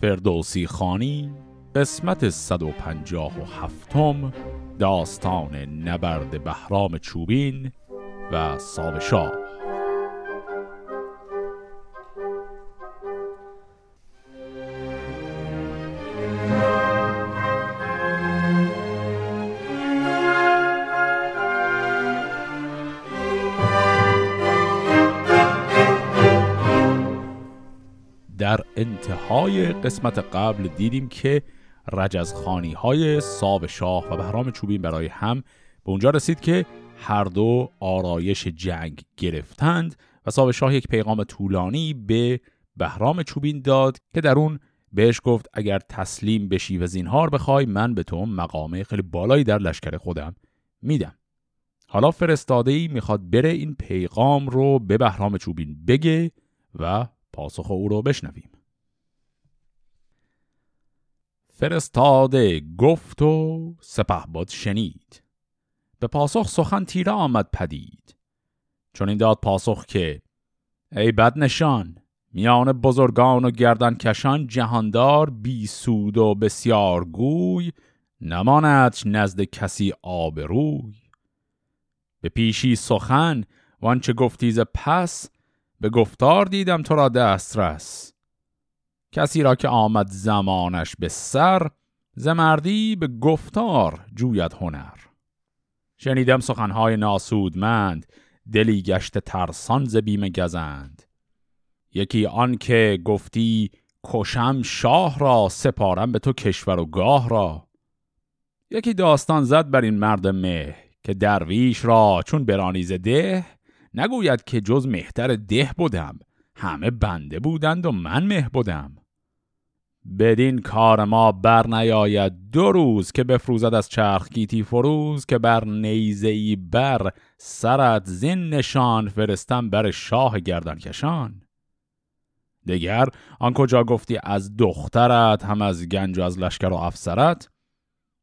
فردوسی خانی قسمت 157 داستان نبرد بهرام چوبین و ساوشاه انتهای قسمت قبل دیدیم که رجزخانی های ساب شاه و بهرام چوبین برای هم به اونجا رسید که هر دو آرایش جنگ گرفتند و ساب شاه یک پیغام طولانی به بهرام چوبین داد که در اون بهش گفت اگر تسلیم بشی و زینهار بخوای من به تو مقامه خیلی بالایی در لشکر خودم میدم. حالا فرستاده ای می‌خواد بره این پیغام رو به بهرام چوبین بگه و پاسخ او رو بشنویم. فرستاده گفت و سپهبد شنید. به پاسخ سخن تیره آمد پدید. چون این داد پاسخ که ای بد نشان میان بزرگان و گردن کشان جهاندار بی سود و بسیار گوی نماند نزد کسی آبروی. به پیشی سخن وانچه گفتیز پس به گفتار دیدم تو را دسترس. کسی را که آمد زمانش به سر زمردی به گفتار جوید هنر. شنیدم سخنهای ناسودمند دلی گشت ترسان ز بیم گزند. یکی آن که گفتی کشم شاه را سپارم به تو کشور و گاه را. یکی داستان زد بر این مرد مه که درویش را چون برانیز ده نگوید که جز مهتر ده بودم همه بنده بودند و من مه بودم بدین کار ما بر نیاید. دو روز که بفروزد از چرخ گیتی فروز که بر نیزه بر سرت زین نشان فرستم بر شاه گردن کشان دگر آن کجا گفتی از دخترت هم از گنج و از لشکر و افسرت؟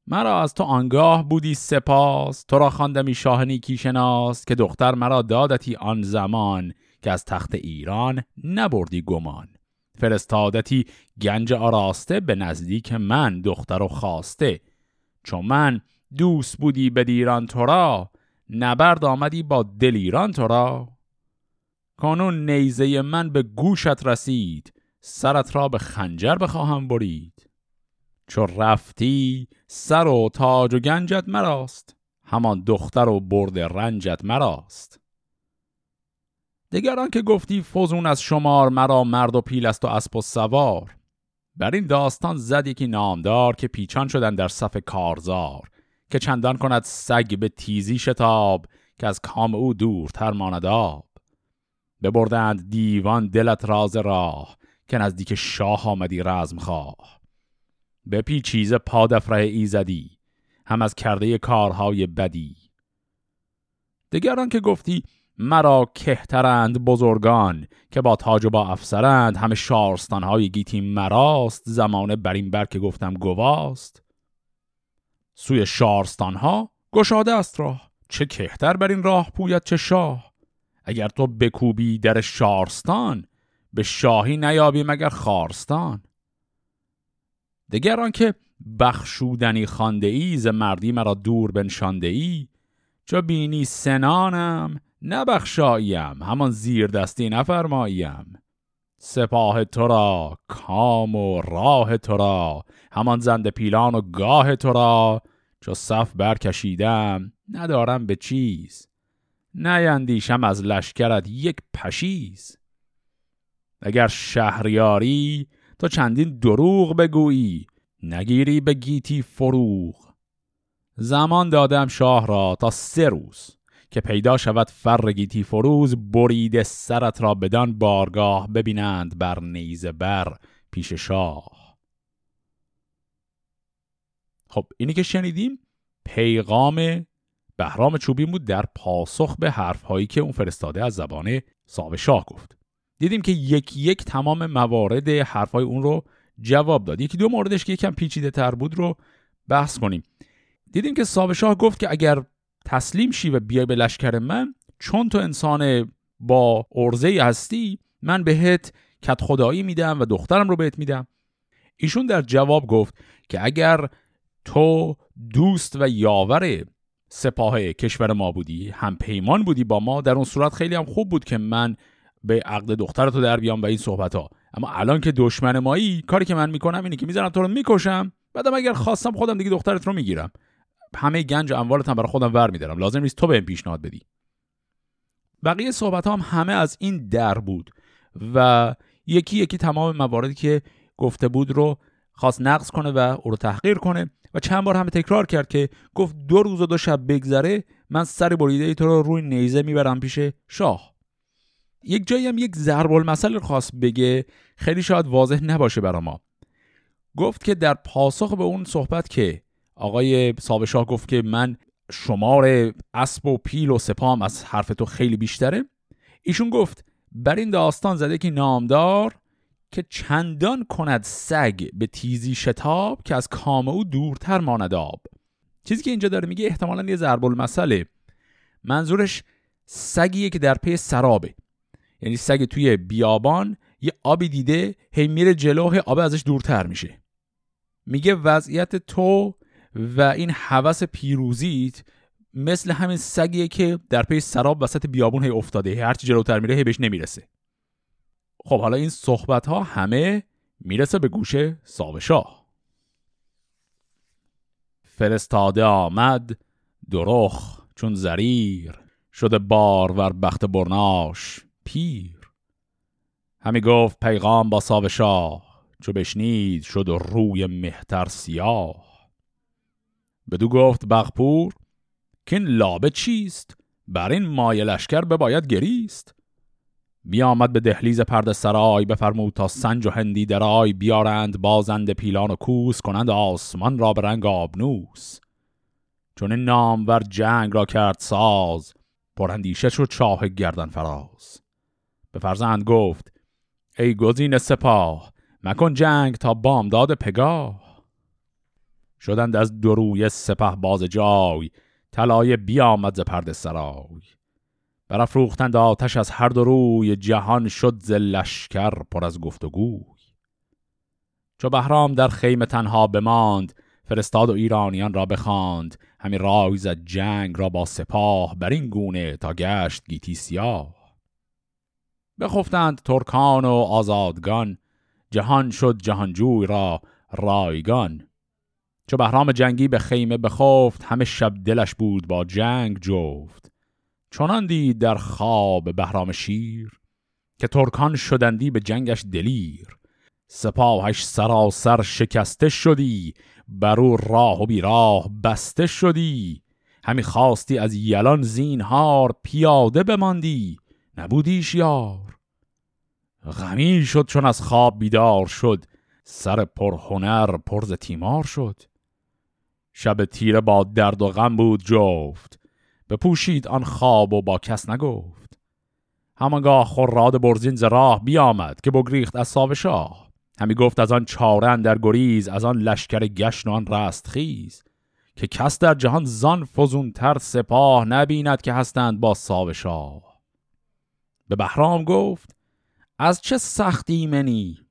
مرا از تو آنگاه بودی سپاس تو را خواندمی شاه نیکی شناس که دختر مرا دادتی آن زمان که از تخت ایران نبردی گمان. فرستادتی گنج آراسته به نزدیک من دختر و خواسته. چون من دوست بودی به دیران تو را نبرد آمدی با دلیران تو را کانون نیزه من به گوشت رسید سرت را به خنجر بخواهم برید. چو رفتی سر و تاج و گنجت مراست همان دختر و برد رنجت مراست. دگران که گفتی فزون از شمار مرا مرد و پیل است و اسب و سوار. بر این داستان زد یکی نامدار که پیچان شدن در صف کارزار که چندان کند سگ به تیزی شتاب که از کام او دورتر ماند آب. ببردند دیوان دلت راز راه که نزدیک شاه آمدی رزم خواه. به پیچیز پادفره ایزدی هم از کرده کارهای بدی. دگران که گفتی مرا کهترند بزرگان که با تاج و با افسرند همه شارستانهای گیتی مراست زمانه بر این بر که گفتم گواست. سوی شارستانها گشاده است راه چه کهتر بر این راه پوید چه شاه. اگر تو بکوبی در شارستان به شاهی نیابی مگر خارستان. دگر که بخشودنی خانده ای ز مردی مرا دور بنشانده ای چو بینی سنانم نبخشاییم همان زیر دستی نفرماییم. سپاه تو را کام و راه تو را همان زنده پیلان و گاه تو را چو صف برکشیدم ندارم به چیز. نیندیشم از لشکرت یک پشیز. اگر شهریاری تو چندین دروغ بگویی نگیری به گیتی فروغ. زمان دادم شاه را تا سه روز. که پیدا شود فر گیتی فروز برید سرت را بدان بارگاه ببینند بر نیزه بر پیش شاه. خب اینی که شنیدیم پیغام بهرام چوبین بود در پاسخ به حرفهایی که اون فرستاده از زبان صاحب شاه گفت. دیدیم که یک یک تمام موارد حرفای اون رو جواب داد. یکی دو موردش که یکم پیچیده تر بود رو بحث کنیم. دیدیم که صاحب شاه گفت که اگر تسلیم شی و بیای به لشکر من چون تو انسان با ارزه هستی من بهت کت خدایی میدم و دخترم رو بهت میدم. ایشون در جواب گفت که اگر تو دوست و یاور سپاه کشور ما بودی هم پیمان بودی با ما در اون صورت خیلی هم خوب بود که من به عقد دخترتو در بیام و این صحبت ها اما الان که دشمن مایی کاری که من می‌کنم اینه که می‌ذارم تو رو می‌کشم بعدم اگر خواستم خودم دیگه دخترت رو می‌گیرم. همه گنج و اموالت هم برای خودم ور میدارم لازم نیست تو بهم پیشنهاد بدی. بقیه صحبت هم همه از این در بود و یکی یکی تمام مواردی که گفته بود رو خواست نقض کنه و او رو تحقیر کنه و چند بار همه تکرار کرد که گفت دو روز و دو شب بگذره من سر بریده ای تو رو روی نیزه می‌برم پیش شاه. یک جایی هم یک ضرب المثل خواست بگه خیلی شاید واضح نباشه برا ما. گفت که در پاسخ به اون صحبت که آقای شاه گفت که من شمار اسب و پیل و سپام از حرف تو خیلی بیشتره. ایشون گفت بر این داستان زده که نامدار که چندان کند سگ به تیزی شتاب که از کام او دورتر ماند آب. چیزی که اینجا داره میگه احتمالا یه ضرب المثله منظورش سگیه که در پی سرابه. یعنی سگ توی بیابان یه آبی دیده هی میره جلو آب ازش دورتر میشه. میگه وضعیت تو و این هوس پیروزیت مثل همین سگیه که در پی سراب وسط بیابون هی افتاده. هرچی جلوتر میره هی بهش نمی‌رسه. خب حالا این صحبت ها همه می‌رسه به گوش ساوشاه فرستاده آمد درخ چون زریر شده بارور بخت برناش پیر. همی گفت پیغام با ساوشاه چو بشنید شد روی مهتر سیاه. بدو گفت بغپور که این لابه چیست؟ بر این مایه لشکر بباید گریست. بیامد به دهلیز پرده سرای بفرمود تا سنج و هندی درای بیارند بازند پیلان و کوس کنند آسمان را به رنگ آبنوس. چون این نامور جنگ را کرد ساز پرندیشه شد شاه گردن فراز. به فرزند گفت ای گزین سپاه مکن جنگ تا بامداد پگاه. شدند از دروی سپه باز جای طلایه بیامد ز پرده سرای. برافروختند آتش از هر دو روی جهان شد ز لشکر پر از گفتگوی. چو بهرام در خیمه تنها بماند فرستاد و ایرانیان را بخواند. همین رای زد جنگ را با سپاه بر این گونه تا گشت گیتی سیاه. بخفتند ترکان و آزادگان جهان شد جهانجوی را رایگان. چو بهرام جنگی به خیمه بخفت همه شب دلش بود با جنگ جفت. چنان دید در خواب بهرام شیر که ترکان شدندی به جنگش دلیر. سپاهش سراسر شکسته شدی بر او راه و بیراه بسته شدی. همی خواستی از یلان زینهار پیاده بماندی نبودیش یار غمی شد چون از خواب بیدار شد سر پرهنر پرز تیمار شد. شب تیره با درد و غم بود جفت. بپوشید آن خواب و با کس نگفت. همانگاه خوراد برزین ز بیامد که بگریخت از ساو شاه. همی گفت از آن چارن در گریز از آن لشکر گشن و آن رست خیز. که کس در جهان زان فزونتر سپاه نبیند که هستند با ساو شاه. به بهرام گفت از چه سختی منی؟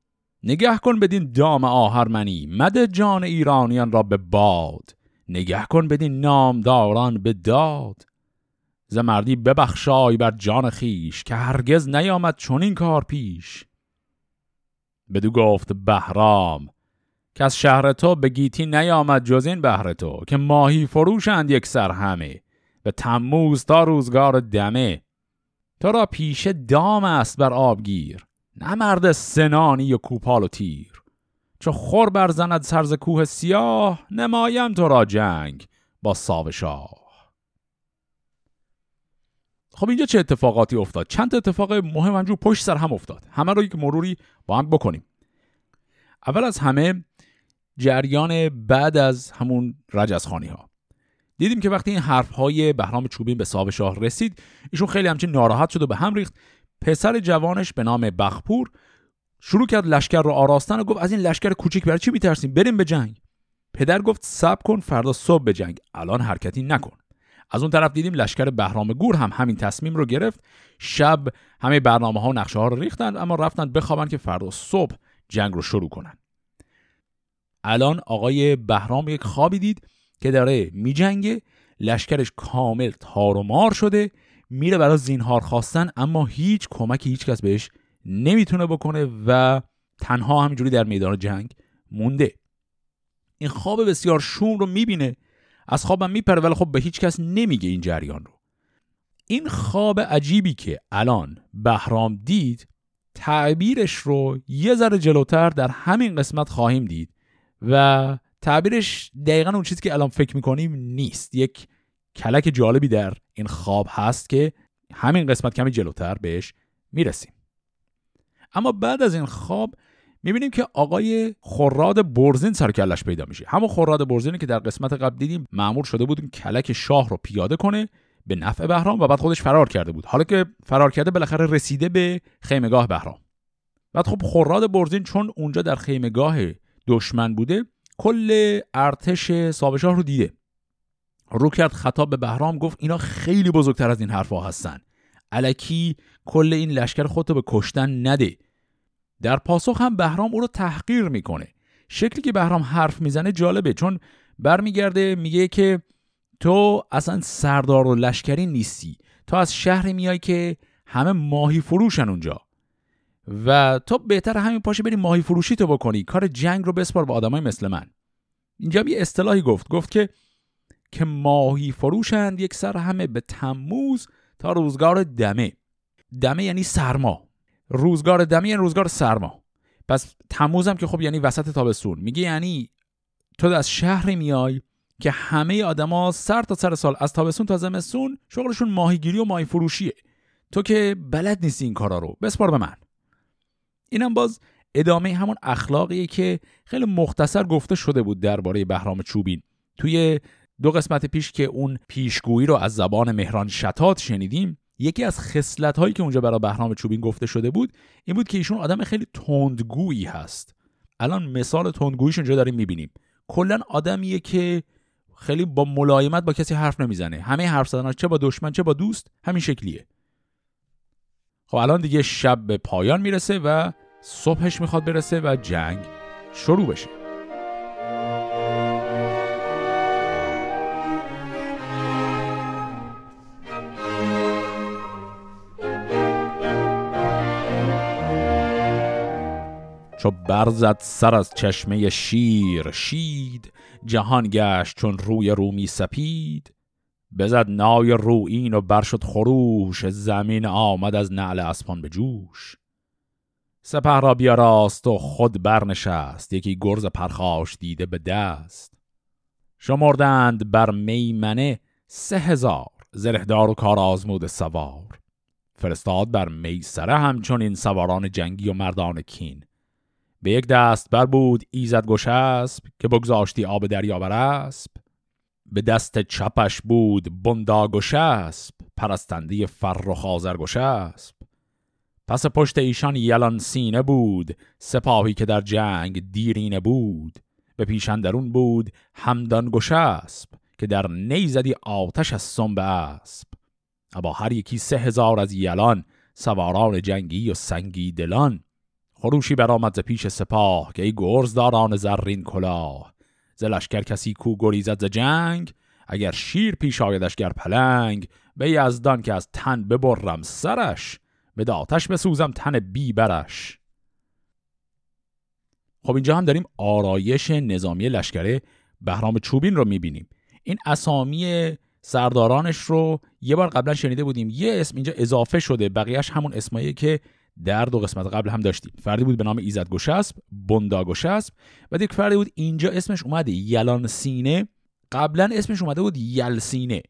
نگه کن بدین دام آهرمنی مده جان ایرانیان را به باد. نگه کن بدین نامداران به داد. ز مردی ببخشای بر جان خیش که هرگز نیامد چون این کار پیش. بدو گفت بهرام که از شهر تو به گیتی نیامد جز این بهر تو که ماهی فروشند یک سر همه به تموز تا روزگار دمه. تو را پیش دام است بر آبگیر. نه مرد سنانی و کوپال و تیر. چو خور برزند سرز کوه سیاه نمایم تو را جنگ با ساو شاه. خب اینجا چه اتفاقاتی افتاد؟ چند اتفاق مهم همجور پشت سر هم افتاد. همه رو یک مروری با هم بکنیم. اول از همه جریان بعد از همون رجزخانی ها دیدیم که وقتی این حرف های بهرام چوبین به صاحب شاه رسید ایشون خیلی همچین ناراحت شد و به هم ریخت. پسر جوانش به نام بخپور شروع کرد لشکر رو آراستن و گفت از این لشکر کوچیک برای چی میترسیم؟ بریم به جنگ. پدر گفت سب کن فردا صبح به جنگ. الان حرکتی نکن. از اون طرف دیدیم لشکر بهرام گور هم همین تصمیم رو گرفت. شب همه برنامه ها و نقشه ها رو ریختند اما رفتند بخوابن که فردا صبح جنگ رو شروع کنن الان آقای بهرام یک خوابی دید که داره میجنگه. لشکرش کامل تار و مار شده. میره برای زینهار خواستن اما هیچ کمکی هیچ کس بهش نمی‌تونه بکنه و تنها همینجوری در میدان جنگ مونده. این خواب بسیار شوم رو می‌بینه از خوابم میپره ولی خب به هیچ کس نمیگه این جریان رو. این خواب عجیبی که الان بهرام دید تعبیرش رو یه ذره جلوتر در همین قسمت خواهیم دید و تعبیرش دقیقا اون چیزی که الان فکر می‌کنیم نیست. یک کلک جالبی در این خواب هست که همین قسمت کمی جلوتر بهش می‌رسیم. اما بعد از این خواب می‌بینیم که آقای خراد برزین سر کلش پیدا میشه. همون خراد برزینی که در قسمت قبل دیدیم معمور شده بود کلک شاه رو پیاده کنه به نفع بهرام و بعد خودش فرار کرده بود. حالا که فرار کرده بالاخره رسیده به خیمگاه بهرام. بعد خب خراد برزین چون اونجا در خیمگاه دشمن بوده کل ارتش سابشاه رو دیده. رو کرد خطاب به بهرام گفت اینا خیلی بزرگتر از این حرفها هستن. علکی کل این لشکر خودتو به کشتن نده. در پاسخ هم بهرام او رو تحقیر می‌کنه. شکلی که بهرام حرف می‌زنه جالبه چون برمیگرده میگه که تو اصلا سردار و لشکری نیستی. تو از شهری میای که همه ماهی فروشن اونجا. و تو بهتر همین پاشه بری ماهی فروشی تو بکنی. کار جنگ رو بسپار به آدمای مثل من. اینجا یه اصطلاحی گفت. گفت که که ماهی فروشند یک سر همه به تموز تا روزگار دمه. دمه یعنی سرما. روزگار دمه یعنی روزگار سرما. پس تموزم که خب یعنی وسط تابستون. میگه یعنی تو از شهری میای که همه آدما سر تا سر سال از تابستون تا زمستون شغلشون ماهیگیری و ماهی فروشیه. تو که بلد نیستی این کارا رو. بسپار به من. اینم باز ادامه همون اخلاقیه که خیلی مختصر گفته شده بود درباره بهرام چوبین. توی دو قسمت پیش که اون پیشگویی رو از زبان مهران شتات شنیدیم یکی از خصلت هایی که اونجا برای بهرام چوبین گفته شده بود این بود که ایشون آدم خیلی تندگویی هست. الان مثال تندگوییش اونجا داریم می‌بینیم. کلا آدمیه که خیلی با ملایمت با کسی حرف نمی‌زنه. همه حرف زدناش چه با دشمن چه با دوست همین شکلیه. خب الان دیگه شب به پایان می‌رسه و صبحش می‌خواد برسه و جنگ شروع بشه. چو برزد سر از چشمه شیر شید جهان گشت چون روی رومی سپید. بزد نای روئین و برشد خروش زمین آمد از نعل اسپان به جوش. سپه را بیاراست و خود برنشست یکی گرز پرخاش دیده به دست. شمردند بر میمنه سه هزار زرهدار و کار آزمود سوار. فرستاد بر میسره همچون این سواران جنگی و مردان کین. به یک دست بر بود ایزد گشسب که بگذاشتی آب دریا بر اسب. به دست چپش بود بندا گشسب پرستنده فرخ آزر گشسب. پس پشت ایشان یلان سینه بود سپاهی که در جنگ دیرینه بود. به پیشندرون بود همدان گشسب که در نیزدی آتش از سنب اسب. ابا هر یکی سه هزار از یلان سواران جنگی و سنگی دلان. خروشی برآمد ز پیش سپاه که ای گرزداران زرین کلاه. ز لشکر کسی کو گریزد ز جنگ اگر شیر پیش آیدش گر پلنگ. به یزدان که از تن ببرم سرش به داتش بسوزم تن بی برش. خب اینجا هم داریم آرایش نظامی لشکره بهرام چوبین رو می‌بینیم. این اسامی سردارانش رو یه بار قبلا شنیده بودیم. یه اسم اینجا اضافه شده بقیهش همون اسمایی که در دو قسمت قبل هم داشتیم. فردی بود به نام ایزد گشسب بندا گشسب و یک فردی بود اینجا اسمش اومده یلان سینه. قبلا اسمش اومده بود یلسینه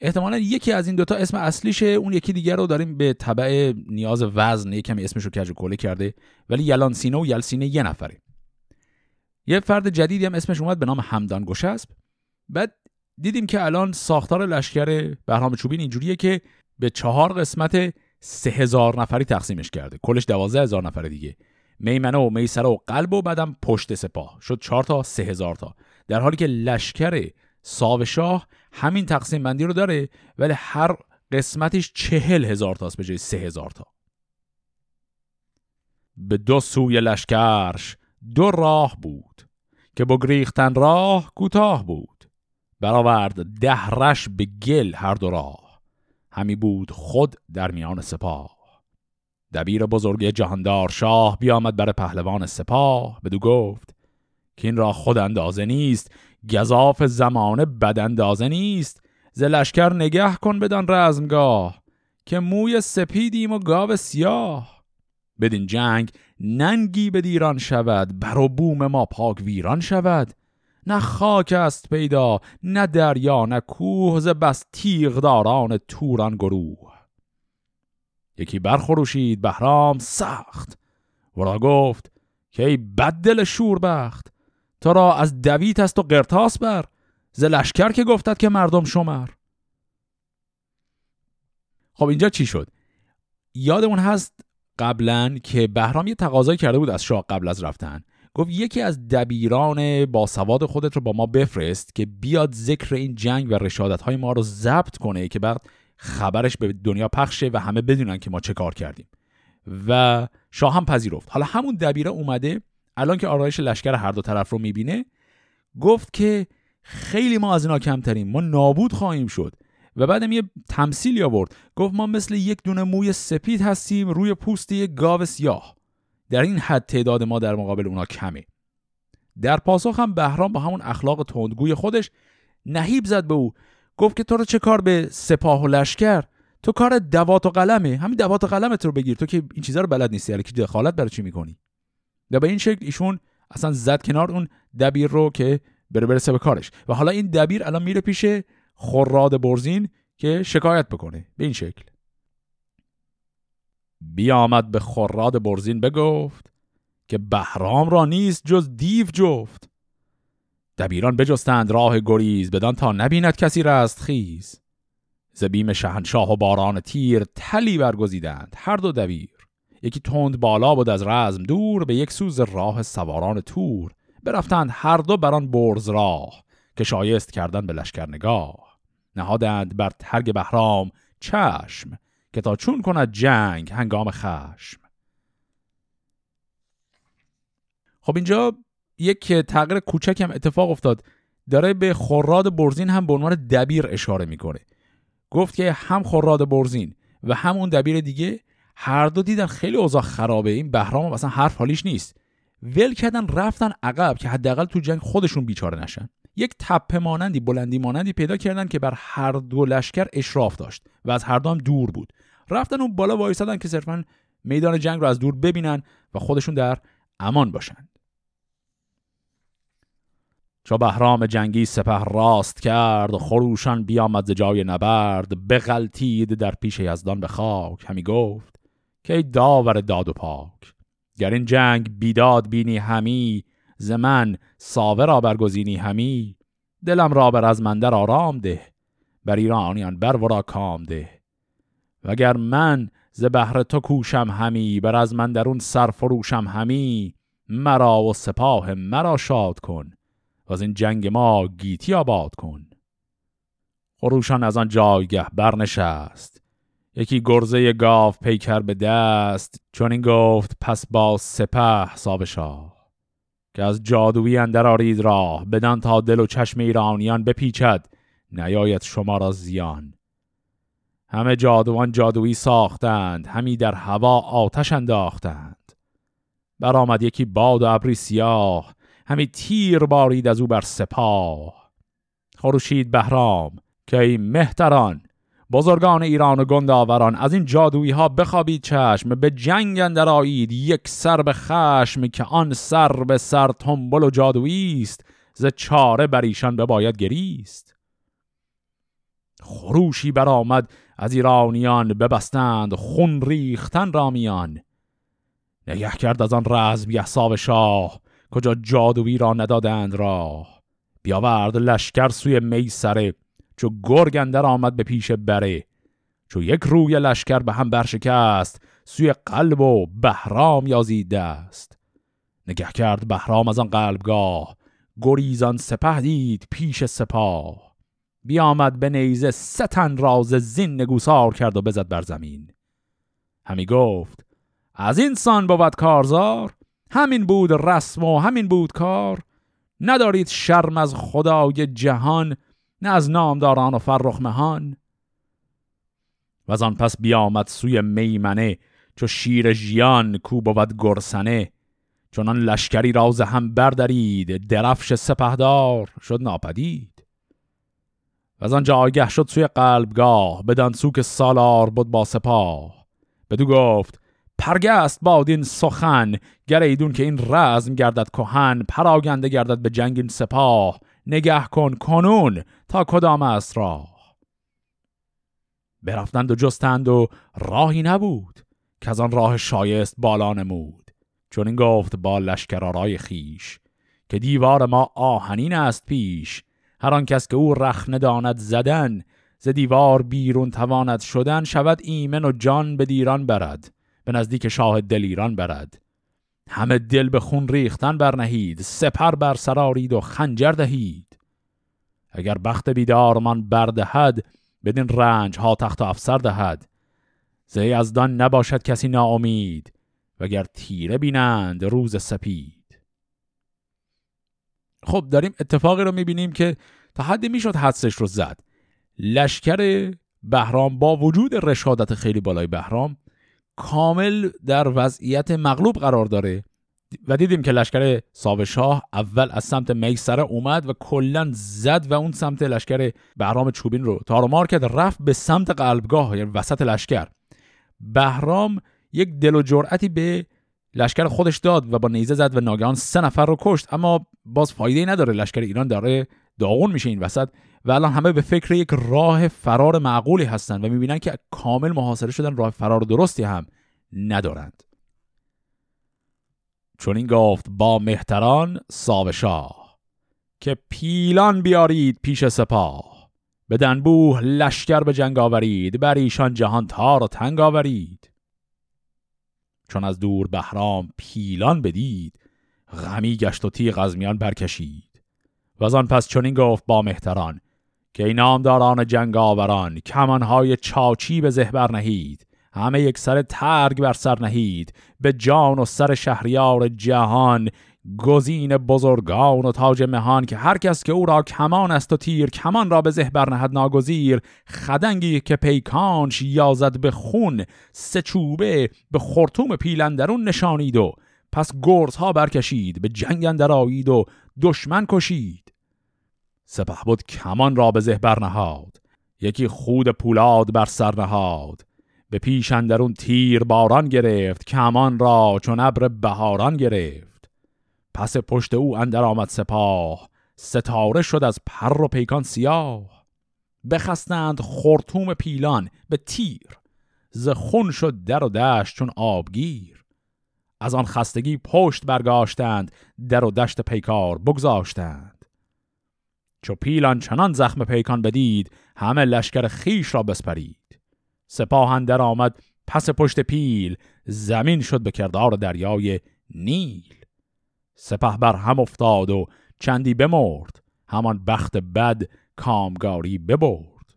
احتمالا یکی از این دوتا اسم اصلیشه اون یکی دیگر رو داریم به طبع نیاز وزن کمی اسمش رو کج کله کرده ولی یلان سینه و یلسینه یه نفره. یه فرد جدیدی هم اسمش اومد به نام همدان گشسب. بعد دیدیم که الان ساختار لشکر بهرام چوبین اینجوریه که به چهار قسمت سه هزار نفری تقسیمش کرده. کلش دوازده هزار نفر دیگه. میمنه و میسره و قلب و بعدم پشت سپاه. شد چهار تا سه هزار تا. در حالی که لشکر ساو شاه همین تقسیم بندی رو داره ولی هر قسمتش چهل هزار تاست به جای سه هزار تا. به دو سوی لشکرش دو راه بود که بگریختن راه کوتاه بود. برآورد دهرش به گل هر دو راه. همی بود خود در میان سپاه. دبیر بزرگ جهاندار شاه بیامد بر پهلوان سپاه. بدو گفت که این را خود اندازه نیست گذاف زمانه بد اندازه نیست. ز لشکر نگه کن بدان رزمگاه که موی سپیدیم و گاو سیاه. بدین جنگ ننگی به دیران شود بر و بوم ما پاک ویران شود. نه خاک است پیدا نه دریا نه کوه ز بس تیغداران توران گروه. یکی برخروشید بهرام سخت. ورا گفت که ای بد دل شوربخت تو را از دویت است و قرتاس بر ز لشکر که گفتد که مردم شمر. خب اینجا چی شد؟ یادمون هست قبلا که بهرام یه تقاضایی کرده بود از شاه قبل از رفتن. گفت یکی از دبیران با سواد خودت رو با ما بفرست که بیاد ذکر این جنگ و رشادت های ما رو ضبط کنه که بعد خبرش به دنیا پخشه و همه بدونن که ما چه کار کردیم. و شاه هم پذیرفت. حالا همون دبیره اومده الان که آرایش لشکر هر دو طرف رو می‌بینه گفت که خیلی ما از اینا کمتریم ما نابود خواهیم شد. و بعدم یه تمثیلی آورد. گفت ما مثل یک دونه موی سپید هستیم روی پوست یک گاو سیاه. در این حد تعداد ما در مقابل اونا کمه. در پاسخ هم بهرام با همون اخلاق تندگوی خودش نهیب زد به او. گفت که تو رو چه کار به سپاه و لشکر؟ تو کار دوات و قلمه. همین دوات و قلمت رو بگیر. تو که این چیزا رو بلد نیستی. که دخالت برای چی می‌کنی؟ و به این شکل ایشون اصلا زد کنار اون دبیر رو که بره برسه به کارش. و حالا این دبیر الان میره پیش خراد برزین که شکایت بکنه. به این شکل. بیامد به خراد برزین بگفت که بهرام را نیست جز دیو جفت. دبیران بجستند راه گریز بدان تا نبیند کسی رست خیز. زبیم شهنشاه و باران تیر تلی برگزیدند هر دو دبیر. یکی تند بالا بود از رزم دور به یک سوز راه سواران تور. برفتند هر دو بران برز راه که شایست کردن به لشکر نگاه نهادند بر ترگ بهرام چشم که تا چون کند جنگ هنگام خشم. خب اینجا یک تغییر کوچک هم اتفاق افتاد. داره به خراد برزین هم به عنوان دبیر اشاره می‌کنه. گفت که هم خراد برزین و هم اون دبیر دیگه هر دو دیدن خیلی اوضاع خرابه. این بهرام اصلا حرف حالیش نیست. ول کردن رفتن عقب که حداقل تو جنگ خودشون بیچاره نشن. یک تپه مانندی بلندی مانندی پیدا کردن که بر هر دو لشکر اشراف داشت و از هر دو هم دور بود. رفتن اون بالا وایسادن که صرفا میدان جنگ رو از دور ببینن و خودشون در امان باشند. چو بهرام جنگی سپه راست کرد خروشان بیامد ز جای نبرد بغلتید در پیش یزدان به خاک. همی گفت که داور داد و پاک؟ گر این جنگ بیداد بینی همی ز من ساوه را برگزینی همی دلم را بر از مندر آرام ده بر ایرانیان بر ورا کام ده. وگر من ز بهر تو کوشم همی بر از من سر فروشم همی مرا و سپاه مرا شاد کن و از این جنگ ما گیتی آباد کن. خروشان از آن جایگه برنشست یکی گرزه گاف پیکر به دست چون این گفت پس با سپه ساب شاه. که از جادویی اندر آرید راه بدن تا دل و چشم ایرانیان بپیچد نیاید شما را زیان. همه جادوان جادویی ساختند همی در هوا آتش انداختند. برآمد یکی باد و ابری سیاه همی تیر بارید از او بر سپاه. خروشید بهرام که ای مهتران بزرگان ایران و گنداوران از این جادویی ها بخوابید چشم به جنگ اندر آیید یک سر به خشم که آن سر به سر تنبل و جادویی است ز چاره بر ایشان بباید گریست. خروشی برآمد از ایرانیان ببستند خون ریختن رامیان نگه کرد از آن رزم یحساب شاه کجا جادویی را ندادند راه. بیاورد لشکر سوی میسره چو گرگ اندر آمد به پیش بره چو یک روی لشکر به هم برشکست سوی قلب و بهرام یازید دست. نگه کرد بهرام از آن قلبگاه گریزان سپه دید پیش سپاه. بیامد به نیزه ستن راز زین نگوسار کرد و بزد بر زمین. همی گفت از این سان بود کارزار همین بود رسم و همین بود کار. ندارید شرم از خدای جهان نه از نامداران و فرخ مهان و از آن پس بیامد سوی میمنه چو شیر ژیان کو بود گرسنه. چنان لشکری راز هم بردارید درفش سپهدار شد ناپدید. و از آنجا آگه شد سوی قلبگاه بدان سو که سالار بود با سپاه. بدو گفت پرگست باد این سخن گر ایدون که این رزم گردد کهن پراگنده گردد به جنگ این سپاه. نگه کن کنون تا کدام است راه؟ برفتند و جستند و راهی نبود که از آن راه شایست بالا نمود چون این گفت با لشکرارای خیش که دیوار ما آهنین است پیش هر آن کس که او رخنه داند زدن ز دیوار بیرون تواند شدن شود ایمن و جان به دیران برد به نزدیک شاه دلیران برد. همه دل به خون ریختن برنهید سپر بر سرارید و خنجر دهید. اگر بخت بیدارمان بردهد بدین رنج ها تخت و افسر دهد. زی از دان نباشد کسی ناامید وگر تیره بینند روز سپید. خب داریم اتفاقی رو می‌بینیم که تا حدی می‌شد حدسش رو زد. لشکر بهرام با وجود رشادت خیلی بالای بهرام کامل در وضعیت مغلوب قرار داره. و دیدیم که لشکر ساوشاه اول از سمت میسره اومد و کلا زد و اون سمت لشکر بهرام چوبین رو تارمار کرد رفت به سمت قلبگاه یعنی وسط لشکر. بهرام یک دل و جرأتی به لشکر خودش داد و با نیزه زد و ناگهان سه نفر رو کشت. اما باز فایده نداره لشکر ایران داره داغون میشه این وسط و الان همه به فکر یک راه فرار معقولی هستند و می‌بینن که کامل محاصره شدن راه فرار درستی هم ندارند. چون این گفت با مهتران ساوشاه که پیلان بیارید پیش سپاه. به دنبوه لشکر به جنگ آورید بر ایشان جهان تار و تنگ آورید. چون از دور بهرام پیلان بدید غمی گشت و تیغ از میان برکشید. و آن پس چنین گفت با مهتران که این نامداران جنگ آوران کمانهای چاچی به زهبر نهید. همه یک سر ترگ بر سر نهید به جان و سر شهریار جهان گزین بزرگان و تاج مهان که هر کس که او را کمان است و تیر کمان را به زه برنهد ناگزیر. خدنگی که پیکانش یازد به خون سه چوبه به خرطوم پیلندرون نشانید و پس گرز ها برکشید به جنگ اندر آیید و دشمن کشید. سپه بود کمان را به زه برنهاد یکی خود پولاد بر سر نهاد. به پیش اندرون تیر باران گرفت کمان را چون ابر بهاران گرفت. پس پشت او اندر آمد سپاه ستاره شد از پر و پیکان سیاه. بخستند خورتوم پیلان به تیر ز خون شد در و دشت چون آبگیر. از آن خستگی پشت برگاشتند در و دشت پیکار بگذاشتند. چو پیلان چنان زخم پیکان بدید همه لشکر خیش را بسپرید. سپاه اندر آمد پس پشت پیل زمین شد به کردار دریای نیل. سپه بر هم افتاد و چندی بمرد همان بخت بد کامگاری ببرد.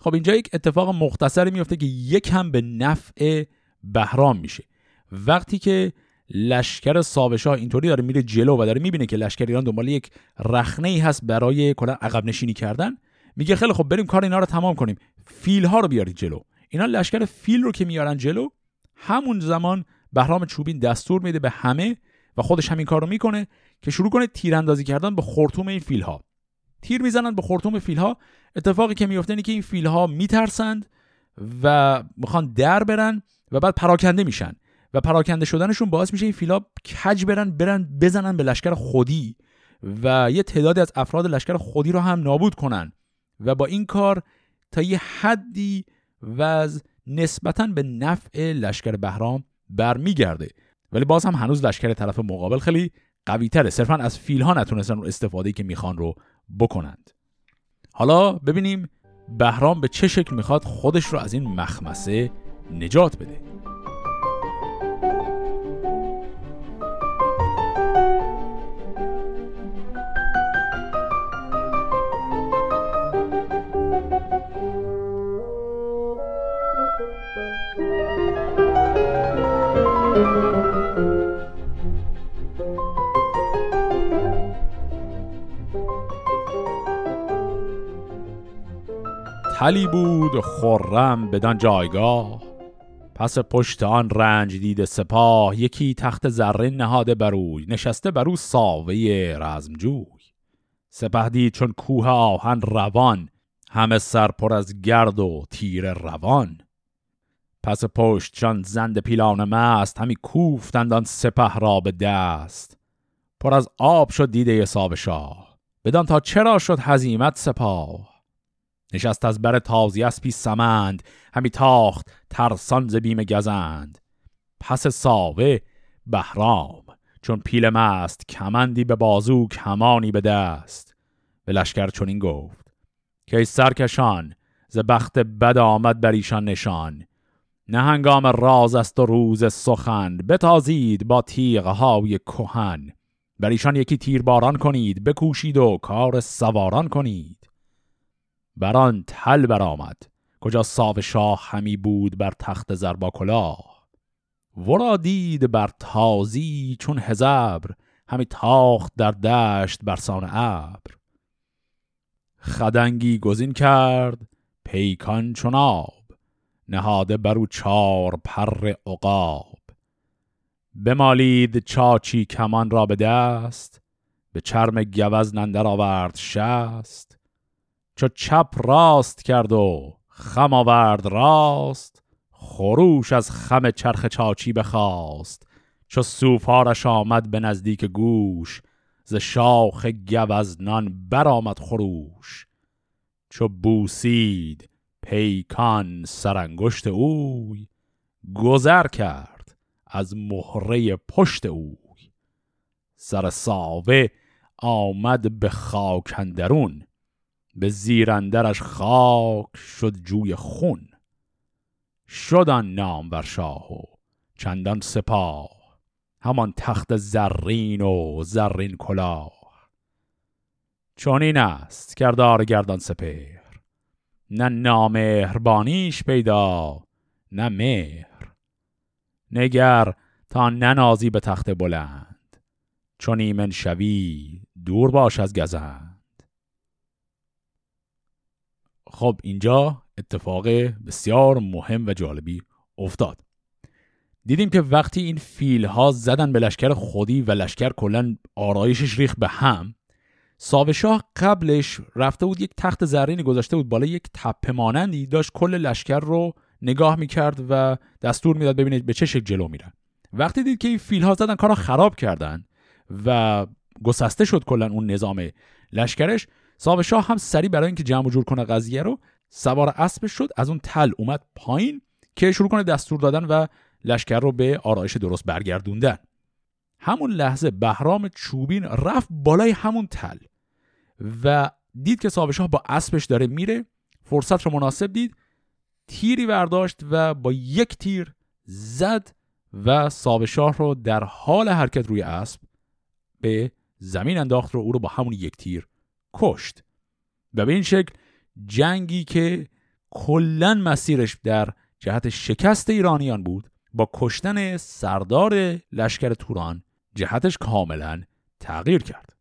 خب اینجا یک اتفاق مختصری میفته که یک هم به نفع بهرام میشه. وقتی که لشکر ساوشاه اینطوری داره میره جلو و داره می‌بینه که لشکر ایران دنبال یک رخنه ای هست برای کلا عقب نشینی کردن میگه خیلی خب بریم کار اینا رو تمام کنیم. فیل ها رو بیارید جلو. اینا لشکر فیل رو که میارن جلو همون زمان بهرام چوبین دستور میده به همه و خودش همین کار رو می‌کنه که شروع کنه تیراندازی کردن به خرطوم این فیل ها تیر می‌زنن به خرطوم فیل ها اتفاقی که میفته اینه که این فیل ها میترسند و می‌خوان در برن و بعد پراکنده میشن. و پراکنده شدنشون باعث میشه این فیلا کج برن برن بزنن به لشکر خودی و یه تعدادی از افراد لشکر خودی رو هم نابود کنن. و با این کار تا یه حدی و نسبتا به نفع لشکر بهرام برمیگرده. ولی باز هم هنوز لشکر طرف مقابل خیلی قوی تره صرفا از فیل ها نتونستن اون استفاده که می‌خوان رو بکنند. حالا ببینیم بهرام به چه شکل می‌خواد خودش رو از این مخمسه نجات بده. تلی بود خرم بدان جایگاه. پس پشت آن رنج دید سپاه یکی تخت زرین نهاده بروی نشسته برو ساوه رزمجوی. سپه دید چون کوه آهن روان همه سر پر از گرد و تیر روان. پس پشتشان زند پیلان مست همی کوفتند آن سپه را به دست. پر از آب شد دیده ساو شاه بدان تا چرا شد هزیمت سپاه؟ نشست از بر تازی اسپی سمند همی تاخت ترسان ز بیم گزند. پس ساوه بهرام چون پیل مست کمندی به بازو کمانی به دست. به لشکر چنین گفت که ای سرکشان ز بخت بد آمد بر ایشان نشان. نه هنگام راز است و روز سخن بتازید با تیغ های کهن. بر ایشان یکی تیر باران کنید بکوشید و کار سواران کنید. بران تل برآمد کجا صاف شاه همی بود بر تخت زربا کلاه. ورا دید بر تازی چون هزبر همی تاخت در دشت برسان ابر. خدنگی گزین کرد پیکان چون آب نهاده برو چار پر عقاب. بمالید چاچی کمان را به دست به چرم گوز نندر آورد شست. چو چپ راست کرد و خم آورد راست خروش از خم چرخ چاچی بخواست. چو سوفارش آمد به نزدیک گوش ز شاخ گوزنان برآمد خروش. چو بوسید پیکان سرانگشت اوی گذر کرد از مهره پشت اوی. سر ساوه آمد به خاک اندرون به زیرندرش خاک شد جوی خون. شدن نام بر شاه و چندان سپاه همان تخت زرین و زرین کلاه. چون این است کردار گردان سپهر. نه نامهربانیش پیدا نه مهر. نگر تا ننازی به تخت بلند. چون ایمن شوی دور باش از گزند. خب اینجا اتفاق بسیار مهم و جالبی افتاد. دیدیم که وقتی این فیل ها زدن به لشکر خودی و لشکر کلا آرایشش ریخ به هم ساوشاه قبلش رفته بود یک تخت زرینی گذاشته بود بالا یک تپه مانندی داشت کل لشکر رو نگاه می‌کرد و دستور می‌داد ببینید به چه شکل جلو میرن وقتی دید که این فیل ها زدن کارا خراب کردن و گسسته شد کلا اون نظام لشکرش ساوشاه هم سری برای اینکه جمع جور کنه قضیه رو سوار اسبش شد از اون تل اومد پایین که شروع کنه دستور دادن و لشکر رو به آرایش درست برگردوندن. همون لحظه بهرام چوبین رفت بالای همون تل و دید که صاحب با اسبش داره میره فرصت رو مناسب دید تیری برداشت و با یک تیر زد و صاحب رو در حال حرکت روی اسب به زمین انداخت رو او رو با همون یک تیر کشت. و به این شکل جنگی که کلا مسیرش در جهت شکست ایرانیان بود با کشتن سردار لشکر توران جهتش کاملا تغییر کرد.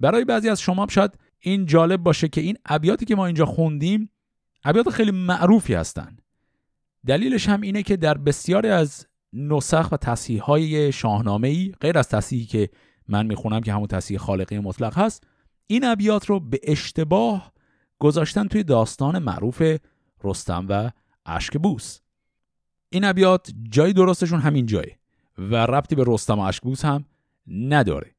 برای بعضی از شما شاید این جالب باشه که این ابیاتی که ما اینجا خوندیم ابیات خیلی معروفی هستند دلیلش هم اینه که در بسیاری از نسخ و تصحیح های شاهنامه غیر از تصحیحی که من می‌خونم که همون تصحیح خالقی مطلق هست این ابیات رو به اشتباه گذاشتن توی داستان معروف رستم و اشکبوس این ابیات جای درستشون همین جایه و ربطی به رستم و اشکبوس هم نداره.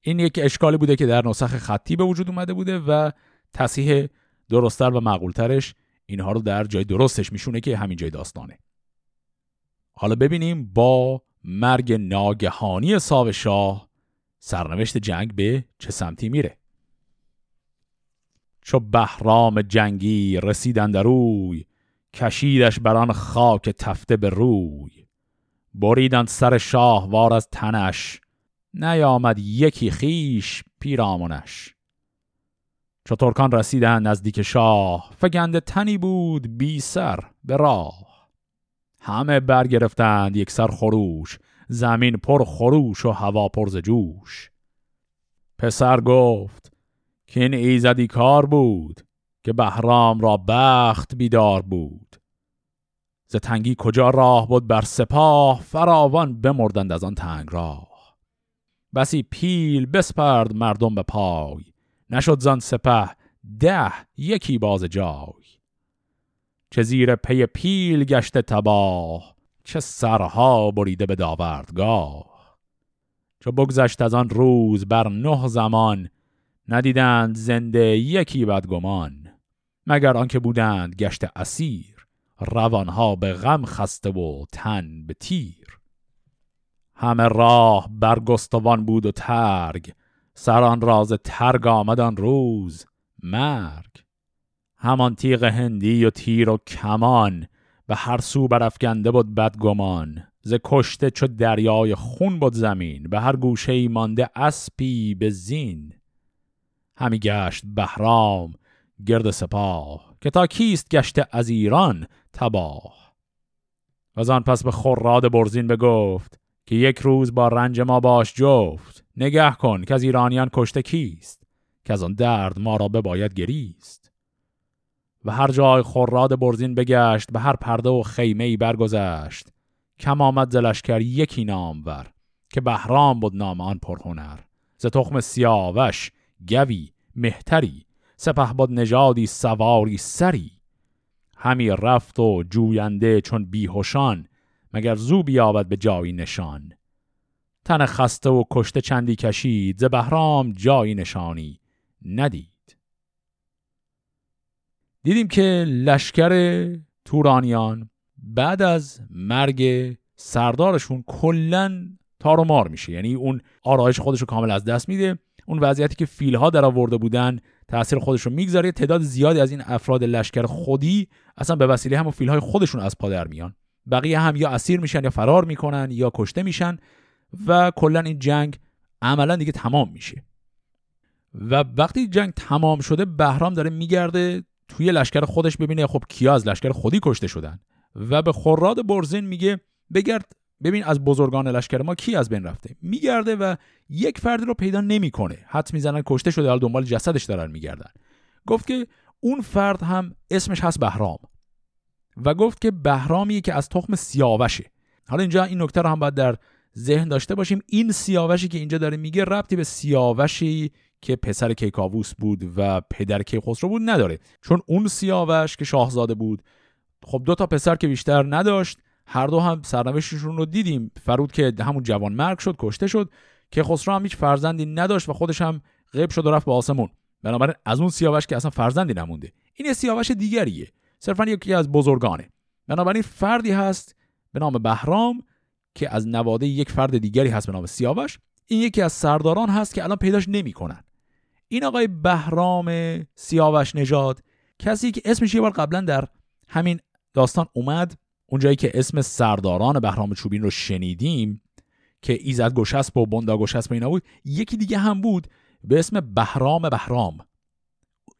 این یک اشکالی بوده که در نسخ خطی به وجود اومده بوده و تصحیح درستتر و معقولترش اینها رو در جای درستش میشونه که همین جای داستانه. حالا ببینیم با مرگ ناگهانی ساو شاه سرنوشت جنگ به چه سمتی میره. چو بهرام جنگی رسیدن روی کشیدش بران خاک تفته به روی. بریدن سر شاه وار از تنش نیامد یکی خیش پیرامونش چو ترکان رسیدن نزدیک شاه فگنده تنی بود بی سر به راه. همه برگرفتند یک سر خروش زمین پر خروش و هوا پر ز جوش. پسر گفت که این ایزدی کار بود که بهرام را بخت بیدار بود. ز تنگی کجا راه بود بر سپاه فراوان بمردند از آن تنگ راه. بسی پیل بسپرد مردم به پای نشد زان سپه ده یکی باز جای. چه زیر پی پیل گشته تباه چه سرها بریده به داوردگاه. چو بگذشت از آن روز بر نه زمان ندیدند زنده یکی بدگمان مگر آنکه بودند گشت اسیر روانها به غم خسته و تن به تیر. همه راه برگستوان بود و ترگ سران راز ترگ آمد روز مرگ. همان تیغ هندی و تیر و کمان به هر سو برافکنده بود بدگمان ز کشته چو دریای خون بود زمین به هر گوشه ای مانده اسپی به زین. همی گشت بهرام گرد سپاه که تا کیست گشته از ایران تباه. و آن پس به خراد برزین بگفت که یک روز با رنج ما باش جفت. نگه کن که از ایرانیان کشته کیست که از آن درد ما را بباید گریست. و هر جای خراد برزین بگشت به هر پرده و خیمه ای برگذشت. کم آمد زلشکر یکی نامور که بهرام بود نام آن پرهنر. ز تخم سیاوش گوی مهتری سپه بود نژادی سواری سری. همی رفت و جوینده چون بیهوشان مگر زو بیابد به جایی نشان. تن خسته و کشته چندی کشید ز بهرام جایی نشانی ندید. دیدیم که لشکر تورانیان بعد از مرگ سردارشون کلا تار و مار میشه. یعنی اون آرایش خودش رو کامل از دست میده. اون وضعیتی که فیلها در آورده بودن تاثیر خودش رو می‌گذاره. تعداد زیادی از این افراد لشکر خودی اصلا به وسیله همون فیلهای خودشون از پادر میان. بقیه هم یا اسیر میشن یا فرار می‌کنن یا کشته میشن و کلا این جنگ عملا دیگه تمام میشه. و وقتی جنگ تمام شده بهرام داره میگرده توی لشکر خودش ببینه خب کیا از لشکر خودی کشته شدن. و به خراد برزین میگه بگرد ببین از بزرگان لشکر ما کی از بین رفته؟ میگرده و یک فرد رو پیدا نمی‌کنه. حد می‌زنن کشته شده حالا دنبال جسدش دارن میگردن. گفت که اون فرد هم اسمش هست بهرام. و گفت که بهرامی که از تخم سیاوشه. حالا اینجا این نکته رو هم باید در ذهن داشته باشیم. این سیاوشی که اینجا داره میگه ربطی به سیاوشی که پسر کیکاووس بود و پدر کیخسرو بود نداره. چون اون سیاوش که شاهزاده بود خب دو تا پسر که بیشتر نداشت هر دو هم سرنوشتشون رو دیدیم. فرود که همون جوان مرگ شد کشته شد که خسرو هم هیچ فرزندی نداشت و خودش هم غیب شد و رفت به آسمون. بنابراین از اون سیاوش که اصلا فرزندی نمونده. این یه سیاوش دیگریه. صرفا یکی از بزرگانه. بنابراین فردی هست به نام بهرام که از نواده یک فرد دیگری هست به نام سیاوش. این یکی از سرداران هست که الان پیداش نمی‌کنن. این آقای بهرام سیاوش نژاد کسی که اسمش یه بار قبلا در همین داستان اومد اونجایی که اسم سرداران بهرام چوبین رو شنیدیم که ایزد گشسب و بندا گشسب اینا بود یکی دیگه هم بود به اسم بهرام بهرام.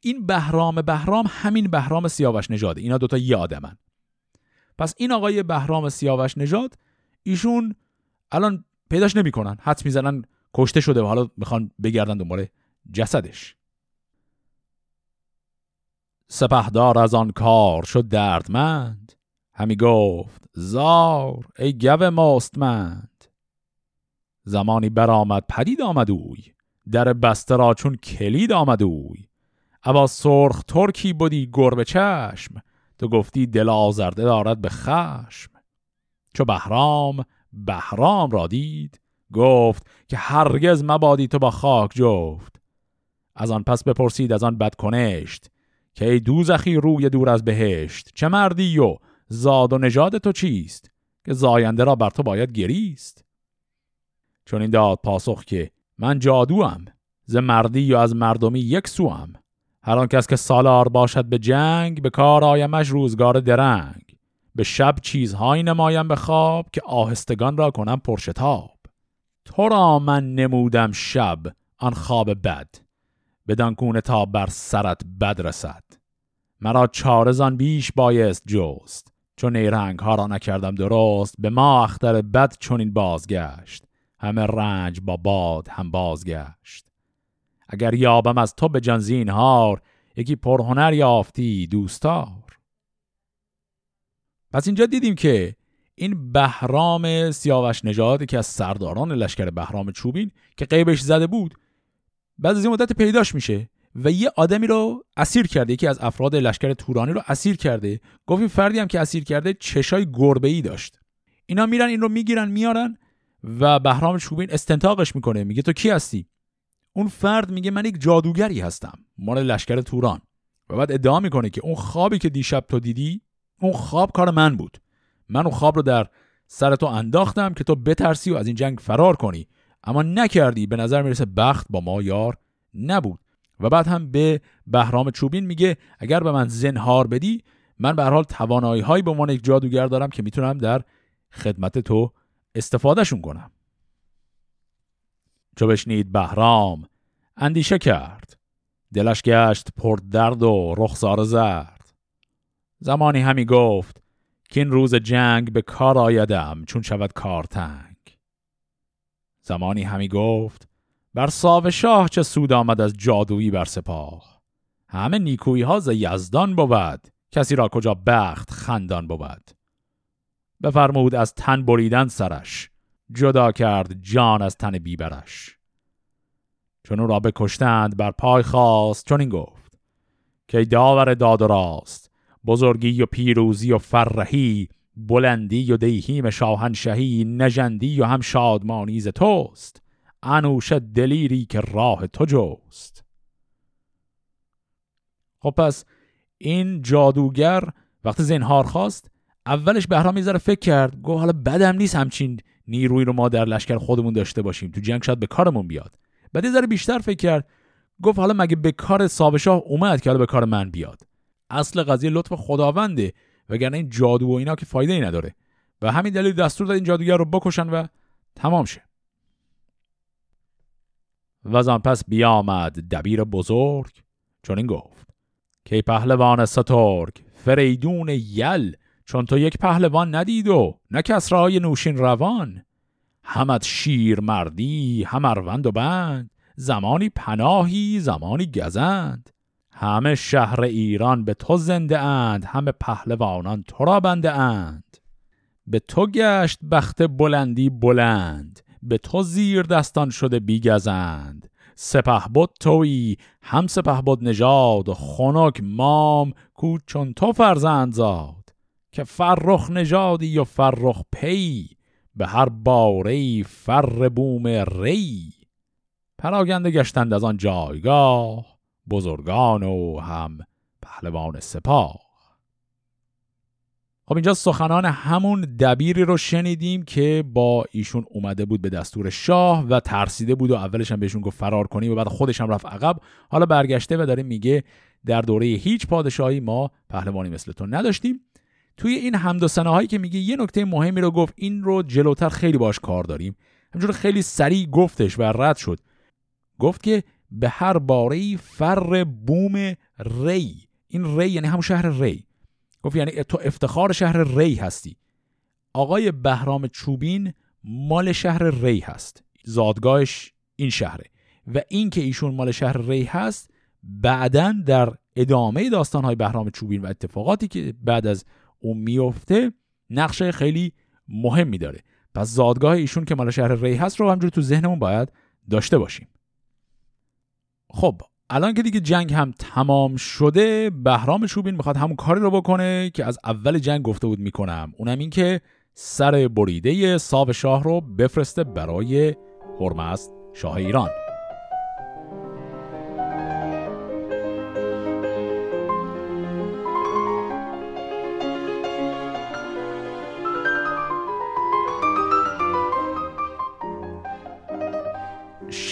این بهرام بهرام همین بهرام سیاوش نژاد. اینا دوتا یه آدمن. پس این آقای بهرام سیاوش نژاد ایشون الان پیداش نمی‌کنن. حد می‌زنن کشته شده و حالا می‌خوان بگردن دنبال جسدش. سپهدار از آن کار شد دردمند. همی گفت زار ای گو مستمند. زمانی برآمد پدید آمد اوی در بسته را چون کلید آمد اوی. ابا سرخ ترکی بودی گربه چشم تو گفتی دل آزرده دارد به خشم. چو بهرام بهرام را دید گفت که هرگز مبادی تو با خاک جفت. از آن پس بپرسید از آن بد کنشت که ای دوزخی روی دور از بهشت چه مردی و زاد و نژاد تو چیست که زاینده را بر تو باید گریست؟ چون این داد پاسخ که من جادوام ز مردی یا از مردمی یک سوام. هر آن کس که سالار باشد به جنگ به کار آیمش روزگار درنگ. به شب چیزهایی نمایم به خواب که آهستگان را کنم پرشتاب. تو را من نمودم شب آن خواب بد بدان گونه تا بر سرت بد رسد. مرا چارزان بیش بایست جست. چون نیرنگ ها را نکردم درست به ما اختر بد چون این بازگشت. همه رنج با باد هم بازگشت. اگر یابم از تو به جان زینهار یکی پرهنر یافتی دوستار. پس اینجا دیدیم که این بهرام سیاوش نژاد که از سرداران لشکر بهرام چوبین که قیبش زده بود بعد از این مدت پیداش میشه. و یه آدمی رو اسیر کرده یکی از افراد لشکر تورانی رو اسیر کرده. گفت این فردی هم که اسیر کرده چشای گربه ای داشت. اینا میرن این رو می‌گیرن میارن و بهرام چوبین استنتاقش می‌کنه. میگه تو کی هستی؟ اون فرد میگه من یک جادوگری هستم مال لشکر توران. و بعد ادعا می‌کنه که اون خوابی که دیشب تو دیدی اون خواب کار من بود. من اون خواب رو در سر تو انداختم که تو بترسی و از این جنگ فرار کنی. اما نکردی به نظر می‌رسه بخت با ما یار نبود. و بعد هم به بهرام چوبین میگه اگر به من زنهار بدی من به هر حال توانایی هایی به عنوان یک جادوگر دارم که می‌تونم در خدمت تو استفادهشون کنم. چو بشنید بهرام اندیشه کرد. دلش گشت پر درد و رخسار زرد. زمانی همی گفت که این روز جنگ به کار آیدم چون شود کار تنگ زمانی همی گفت بر ساو شاه چه سود آمد از جادویی بر سپاه. همه نیکویی ها ز یزدان بود. کسی را کجا بخت خندان بود. بفرمود از تن بریدن سرش. جدا کرد جان از تن بیبرش. چون او را بکشتند بر پای خواست چون این گفت. که داور داد و راست بزرگی و پیروزی و فرهی بلندی و دیهیم شاهنشهی نژندی و هم شادمانی ز توست. انوش دلیری که راه تو جوست خب پس این جادوگر وقتی زنهار خواست اولش بهرام می‌ذاره فکر کرد گفت حالا بدم نیست همچین نیروی رو ما در لشکر خودمون داشته باشیم تو جنگ شاید به کارمون بیاد. بعد یه ذره بیشتر فکر کرد گفت حالا مگه به کار سابشاه اومد که حالا به کار من بیاد؟ اصل قضیه لطف خداونده وگرنه این جادو و اینا که فایده ای نداره. و همین دلیل دستور داد این جادوگر رو بکشن و تمام شه. و پس بیامد دبیر بزرگ. چون این گفت که پهلوان سترگ فریدون یل چون تو یک پهلوان ندید و نه کسرای نوشین روان. همت شیر مردی هم اروند و بند زمانی پناهی زمانی گزند. همه شهر ایران به تو زنده اند همه پهلوانان تو را بنده اند. به تو گشت بخت بلندی بلند. به تو زیر دستان شده بیگزند. سپه بود توی هم سپه بود نژاد خنک مام کو چون تو فرزند زاد. که فرخ نژادی و فرخ پی به هر باره فر بوم ری. پراگنده گشتند از آن جایگاه بزرگان و هم پهلوان سپاه. خب اینجا سخنان همون دبیری رو شنیدیم که با ایشون اومده بود به دستور شاه و ترسیده بود و اولش هم بهشون گفت فرار کنی و بعد خودش هم رفت عقب. حالا برگشته و داره میگه در دوره هیچ پادشاهی ما پهلوانی مثل تو نداشتیم. توی این حمد هایی که میگه یه نکته مهمی رو گفت این رو جلوتر خیلی باش کار داریم. همجور خیلی سریع گفتش و رد شد. گفت که به هر باره فر بوم ری. این ری یعنی همون شهر ری. گفت یعنی تو افتخار شهر ری هستی. آقای بهرام چوبین مال شهر ری هست. زادگاهش این شهره. و این که ایشون مال شهر ری هست بعدا در ادامه داستانهای بهرام چوبین و اتفاقاتی که بعد از اون میفته نقشه خیلی مهمی داره. پس زادگاه ایشون که مال شهر ری هست رو همجور تو ذهنمون باید داشته باشیم. خب الان که دیگه جنگ هم تمام شده بهرام شوبین می‌خواد همون کاری رو بکنه که از اول جنگ گفته بود می‌کنم. اونم این که سر بریده ساو شاه رو بفرسته برای هرمزد شاه ایران.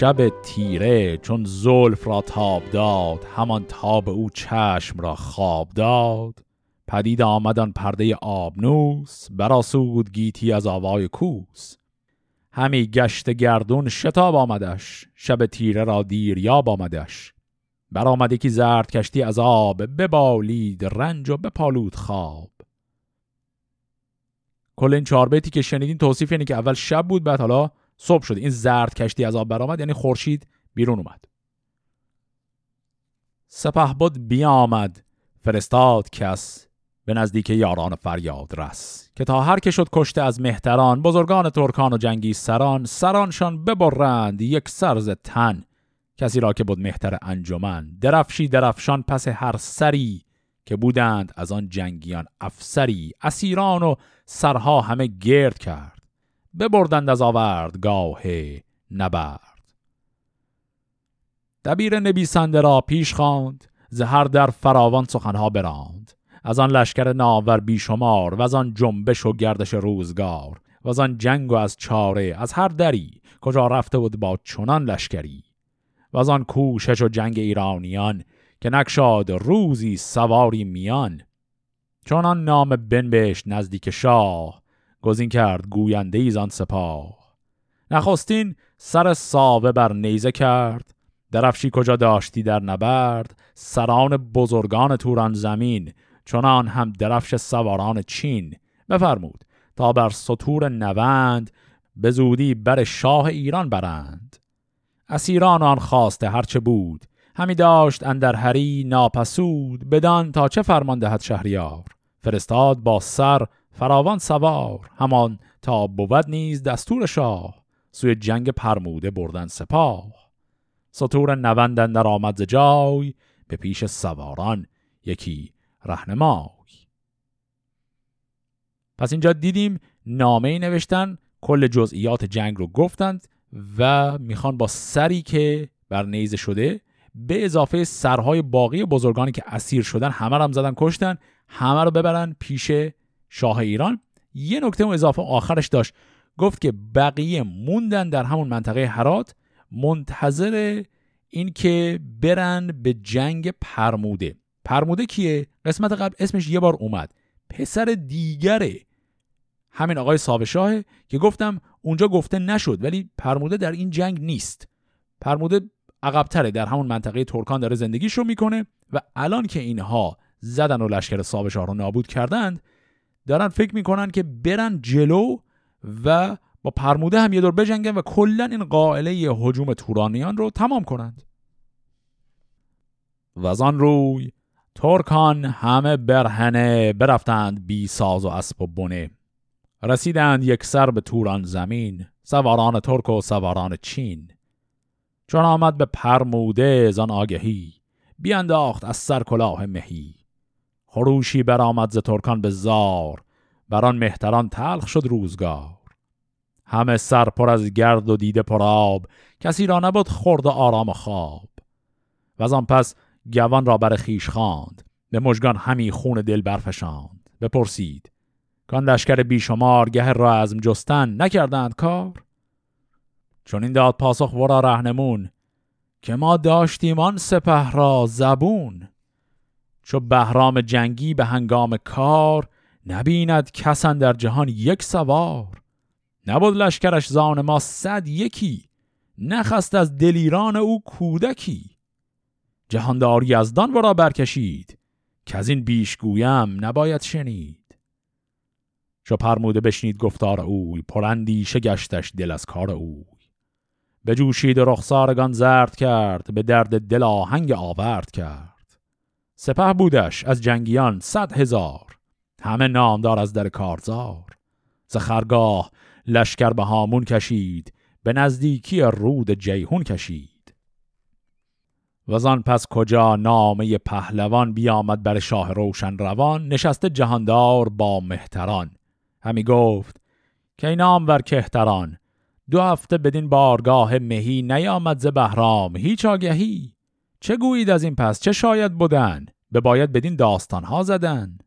شب تیره چون زلف را تاب داد همان تاب او چشم را خواب داد. پدید آمدن پرده آبنوس براسود گیتی از آوای کوس. همی گشت گردون شتاب آمدش شب تیره را دیر یاب آمدش. برآمد یکی زرد کشتی از آب ببالید رنج و بپالود خواب. کل این چهار بیتی که شنیدین توصیف اینه که اول شب بود بعد حالا صبح شد. این زرد کشتی از آب برآمد یعنی خورشید بیرون اومد. سپه بود بیامد فرستاد کس به نزدیک یاران فریاد رس که تا هر که شد کشته از مهتران بزرگان ترکان و جنگی سران سرانشان ببرند یک سرز تن. کسی را که بود مهتر انجمن درفشی درفشان پس هر سری که بودند از آن جنگیان افسری. اسیران و سرها همه گرد کرد. ببردند از آورد گاه نبرد. دبیر نبیسنده را پیش خواند زهر در فراوان سخنها براند. از آن لشکر ناور بیشمار و از آن جنبش و گردش روزگار و از آن جنگ و از چاره از هر دری کجا رفته بود با چنان لشکری. و از آن کوشش و جنگ ایرانیان که نکشاد روزی سواری میان. چنان نام بنبشت نزدیک شاه گزین کرد گوینده ایزان سپاه. نخستین سر ساوه بر نیزه کرد. درفشی کجا داشتی در نبرد. سران بزرگان توران زمین. چنان هم درفش سواران چین. بفرمود تا بر سطور نوند به زودی بر شاه ایران برند. اسیران آن خواسته هرچه بود. همی داشت اندر هری ناپسود. بدان تا چه فرمان دهد شهریار. فرستاد با سر فراوان سوار همان تا بود نیز دستور شاه. سوی جنگ پرموده بردن سپاه. سطور نوندن در آمد جای به پیش سواران یکی رهنمای. پس اینجا دیدیم نامه نوشتن کل جزئیات جنگ رو گفتند و می‌خوان با سری که بر نیزه شده به اضافه سرهای باقی بزرگانی که اسیر شدن همه رو هم زدن کشتن همه رو ببرن پیش شاه ایران. یه نکته اضافه آخرش داشت. گفت که بقیه موندن در همون منطقه هرات منتظر این که برن به جنگ پرموده. پرموده کیه؟ قسمت قبل اسمش یه بار اومد. پسر دیگره. همین آقای ساوشاهه که گفتم اونجا گفته نشد ولی پرموده در این جنگ نیست. پرموده عقبتره در همون منطقه ترکان داره زندگیش رو می‌کنه و الان که اینها زدن و لشکر ساوشاه رو نابود کردند دارن فکر می‌کنن که برن جلو و با پرموده هم یه دور بجنگن و کلا این قائله هجوم تورانیان رو تمام کنند. و آن روی ترکان همه برهنه برفتند بی ساز و اسب و بنه. رسیدند یک سر به توران زمین سواران ترک و سواران چین. چون آمد به پرموده زان آگهی بیانداخت از سر کلاه مهی. خروشی برآمد ز ترکان به زار. بر آن مهتران تلخ شد روزگار. همه سر پر از گرد و دیده پر آب. کسی را نبود خورد و آرام و خواب. و آن پس گوان را بر خیش خواند. به مژگان همی خون دل برفشاند. بپرسید کان لشکر بیشمار گه را ازم جستن نکردند کار؟ چون این داد پاسخ ورا رهنمون که ما داشتیم آن سپه را زبون. چو بهرام جنگی به هنگام کار نبیند کسان در جهان یک سوار. نبود لشکرش زان ما صد یکی نخست از دلیران او کودکی. جهاندار یزدان ورا برکشید که از این بیش گویم نباید شنید. چو پرموده بشنید گفتار اوی پرندیشه گشتش دل از کار اوی. جوشید و رخسارگان زرد کرد به درد دل آهنگ آورد کرد. سپه بودش از جنگیان صد هزار. همه نامدار از در کارزار. ز خرگاه لشکر به هامون کشید به نزدیکی رود جیهون کشید. و آن پس کجا نامه پهلوان بیامد بر شاه روشن روان نشسته جهاندار با مهتران. همی گفت که نام ور کهتران؟ دو هفته بدین بارگاه مهی نیامد ز بهرام هیچ آگهی. چه گویید از این پس؟ چه شاید بودن به باید بدین داستان ها زدن.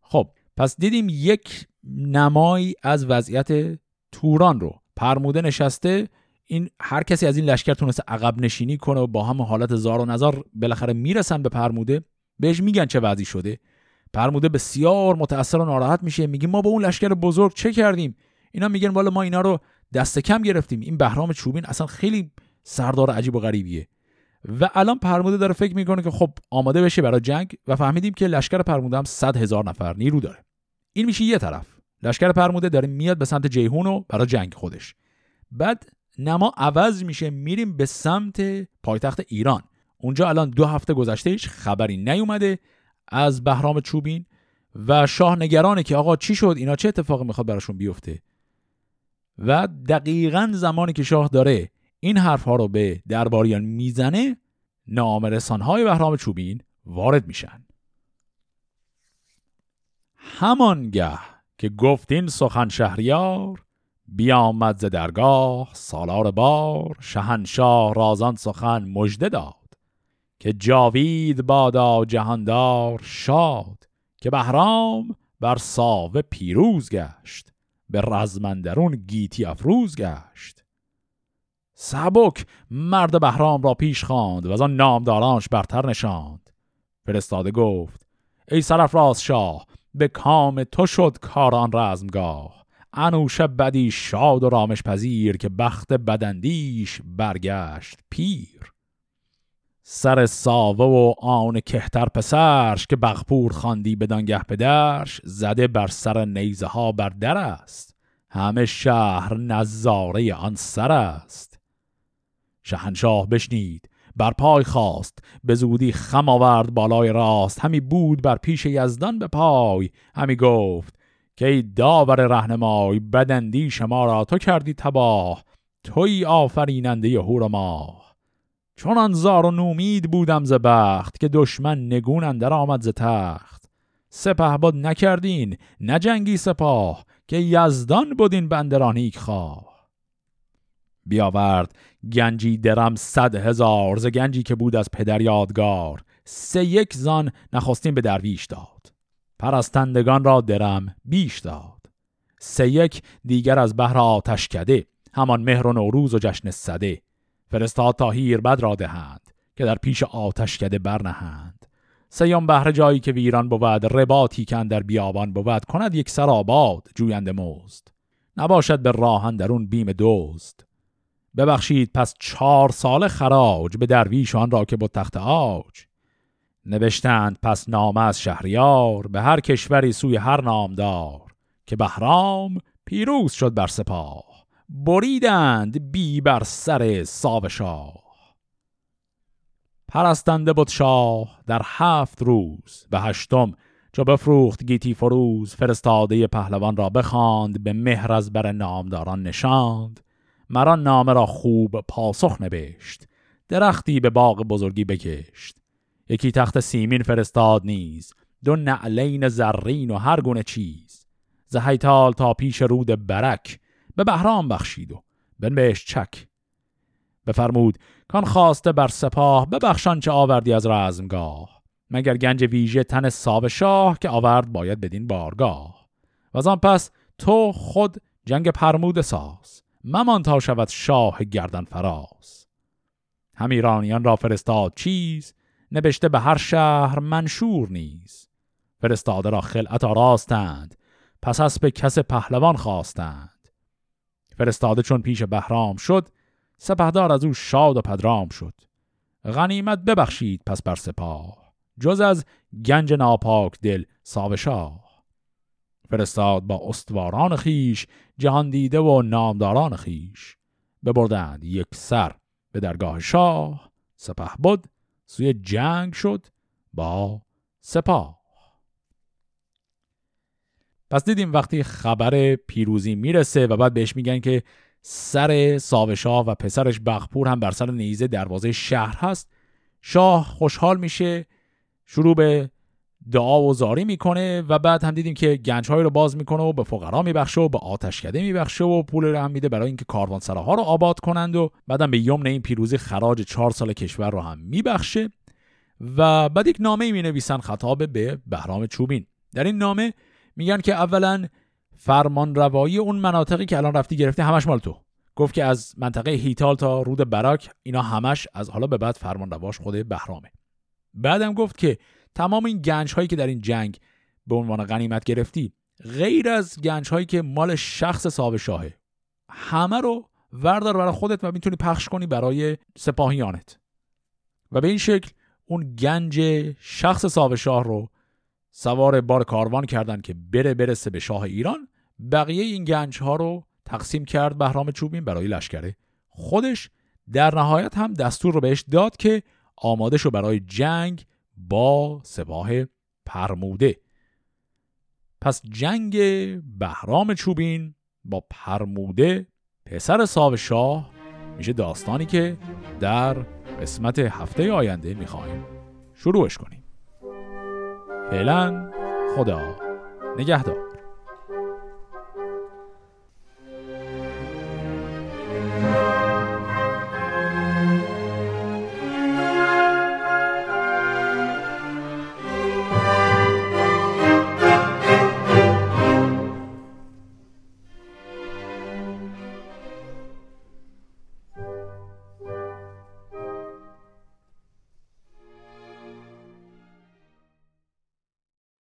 خب پس دیدیم یک نمایی از وضعیت توران رو. پرموده نشسته این هر کسی از این لشکر تونسته عقب نشینی کنه و با هم حالت زار و نزار بالاخره می‌رسن به پرموده. بهش میگن چه وضعی شده. پرموده بسیار متأثر و ناراحت میشه. میگه ما با اون لشکر بزرگ چه کردیم؟ اینا میگن والا ما اینا رو دست کم گرفتیم. این بهرام چوبین اصلا خیلی سردار عجیب و غریبیه. و الان پرموده داره فکر می‌کنه که خب آماده بشه برای جنگ و فهمیدیم که لشکر پرموده هم 100 هزار نفر نیرو داره. این میشه یه طرف. لشکر پرموده داره میاد به سمت جیهون و برای جنگ خودش. بعد نما عوض میشه میریم به سمت پایتخت ایران. اونجا الان دو هفته گذشته هیچ خبری نیومده از بهرام چوبین و شاه نگرانه که آقا چی شد؟ اینا چه اتفاقی می‌خواد براشون بیفته؟ و دقیقا زمانی که شاه داره این حرف ها رو به درباریان می‌زنه نامرسان های بهرام چوبین وارد میشن. همانگه که گفتین سخن شهریار بیامد ز درگاه سالار بار شهنشاه رازان سخن مژده داد که جاوید بادا جهاندار شاد که بهرام بر ساوه پیروز گشت به رزمندرون گیتی افروز گشت. سبک مرد بهرام را پیش خواند و از آن نامدارانش برتر نشاند. فرستاده گفت ای سرفراز شاه به کام تو شد کاران رزمگاه. انوش بدی شاد و رامش پذیر که بخت بدندیش برگشت پیر. سر ساوه و آن کهتر پسرش که بغپور خواندی بدانگه پدرش زده بر سر نیزه ها بر در است. همه شهر نظاره آن سر است. شهنشاه بشنید. بر پای خواست به زودی خم آورد بالای راست. همی بود بر پیش یزدان به پای. همی گفت که ای داور رهنمای بدندی شما را تو کردی تباه. توی آفریننده هور ماه. چون زار و نومید بودم ز بخت که دشمن نگون اندر آمد ز تخت. سپه باد نکردین نه جنگی سپاه. که یزدان بودین بندرانیک خواه. بیاورد. گنجی درم صد هزار ز گنجی که بود از پدر یادگار. سه یک زان نخستین به درویش داد. پرستندگان را درم بیش داد. سه یک دیگر از بهر آتش کده همان مهر و نوروز و جشن صده. فرستاد تا بد را دهند که در پیش آتش کده برنهند سیام بهر جایی که ویران بود رباطی که در بیابان بود کند یک سر آباد جوینده مزد. نباشد به راهن درون بیم دزد. ببخشید پس چهار سال خراج به درویشان را که با تخت آج نوشتند پس نامه از شهریار به هر کشوری سوی هر نامدار که بهرام پیروز شد بر سپاه. بریدند بی بر سر ساو شاه. پرستنده بود شاه در هفت روز به هشتم چو بفروخت گیتی فروز فرستاده پهلوان را بخواند به مهر از بر نامداران نشاند. مرا نامه را خوب پاسخ نوشت درختی به باغ بزرگی بکشت. یکی تخت سیمین فرستاد نیز. دو نعلین زرین و هر گونه چیز. زهیتال تا پیش رود برک. به بهرام بخشید و بنبهش چک. بفرمود کان خواسته بر سپاه ببخشان چه آوردی از رزمگاه. مگر گنج ویژه تن ساو شاه که آورد باید بدین بارگاه. و آن پس تو خود جنگ پرمود ساز. ممان تا شود شاه گردن فراز. هم ایرانیان را فرستاد چیز نبشته به هر شهر منشور نیز. فرستاده را خلعت آراستند پس از به کس پهلوان خواستند. فرستاده چون پیش بهرام شد سپهدار از او شاد و پدرام شد. غنیمت ببخشید پس بر سپاه جز از گنج ناپاک دل ساوشاه فرستاد با استواران خیش جهان دیده و نامداران خیش. ببردند یک سر به درگاه شاه سپه بود سوی جنگ شد با سپاه. پس دیدیم وقتی خبر پیروزی می‌رسه و بعد بهش میگن که سر ساوشاه و پسرش بخپور هم بر سر نیزه دروازه شهر هست شاه خوشحال میشه شروع به دعا و زاری می‌کنه و بعد هم دیدیم که گنجهایی رو باز می‌کنه و به فقرا میبخشه و به آتشکده میبخشه و پول رو هم میده برای اینکه کاروانسراها رو آباد کنند و بعدم به یمن این پیروزی خراج چهار سال کشور رو هم میبخشه و بعد یک نامه می نویسن خطاب به بهرام چوبین. در این نامه میگن که اولا فرمان روایی اون مناطقی که الان رفتی گرفته همش مال تو. گفت که از منطقه هیتال تا رود براک اینا همش از حالا به بعد فرمان رواش خود بهرامه. بعدم گفت که تمام این گنج هایی که در این جنگ به عنوان غنیمت گرفتی غیر از گنج هایی که مال شخص صاحب شاهه. همه رو وردار برای خودت و می‌تونی پخش کنی برای سپاهیانت. و به این شکل اون گنج شخص صاحب شاه رو سوار بار کاروان کردن که بره برسه به شاه ایران. بقیه این گنج ها رو تقسیم کرد بهرام چوبین برای لشکره خودش. در نهایت هم دستور رو بهش داد که آماده شو برای جنگ با سپاه پرموده. پس جنگ بهرام چوبین با پرموده پسر ساو شاه میشه داستانی که در قسمت هفته آینده می‌خوایم شروعش کنیم. فعلا خدا نگهدار.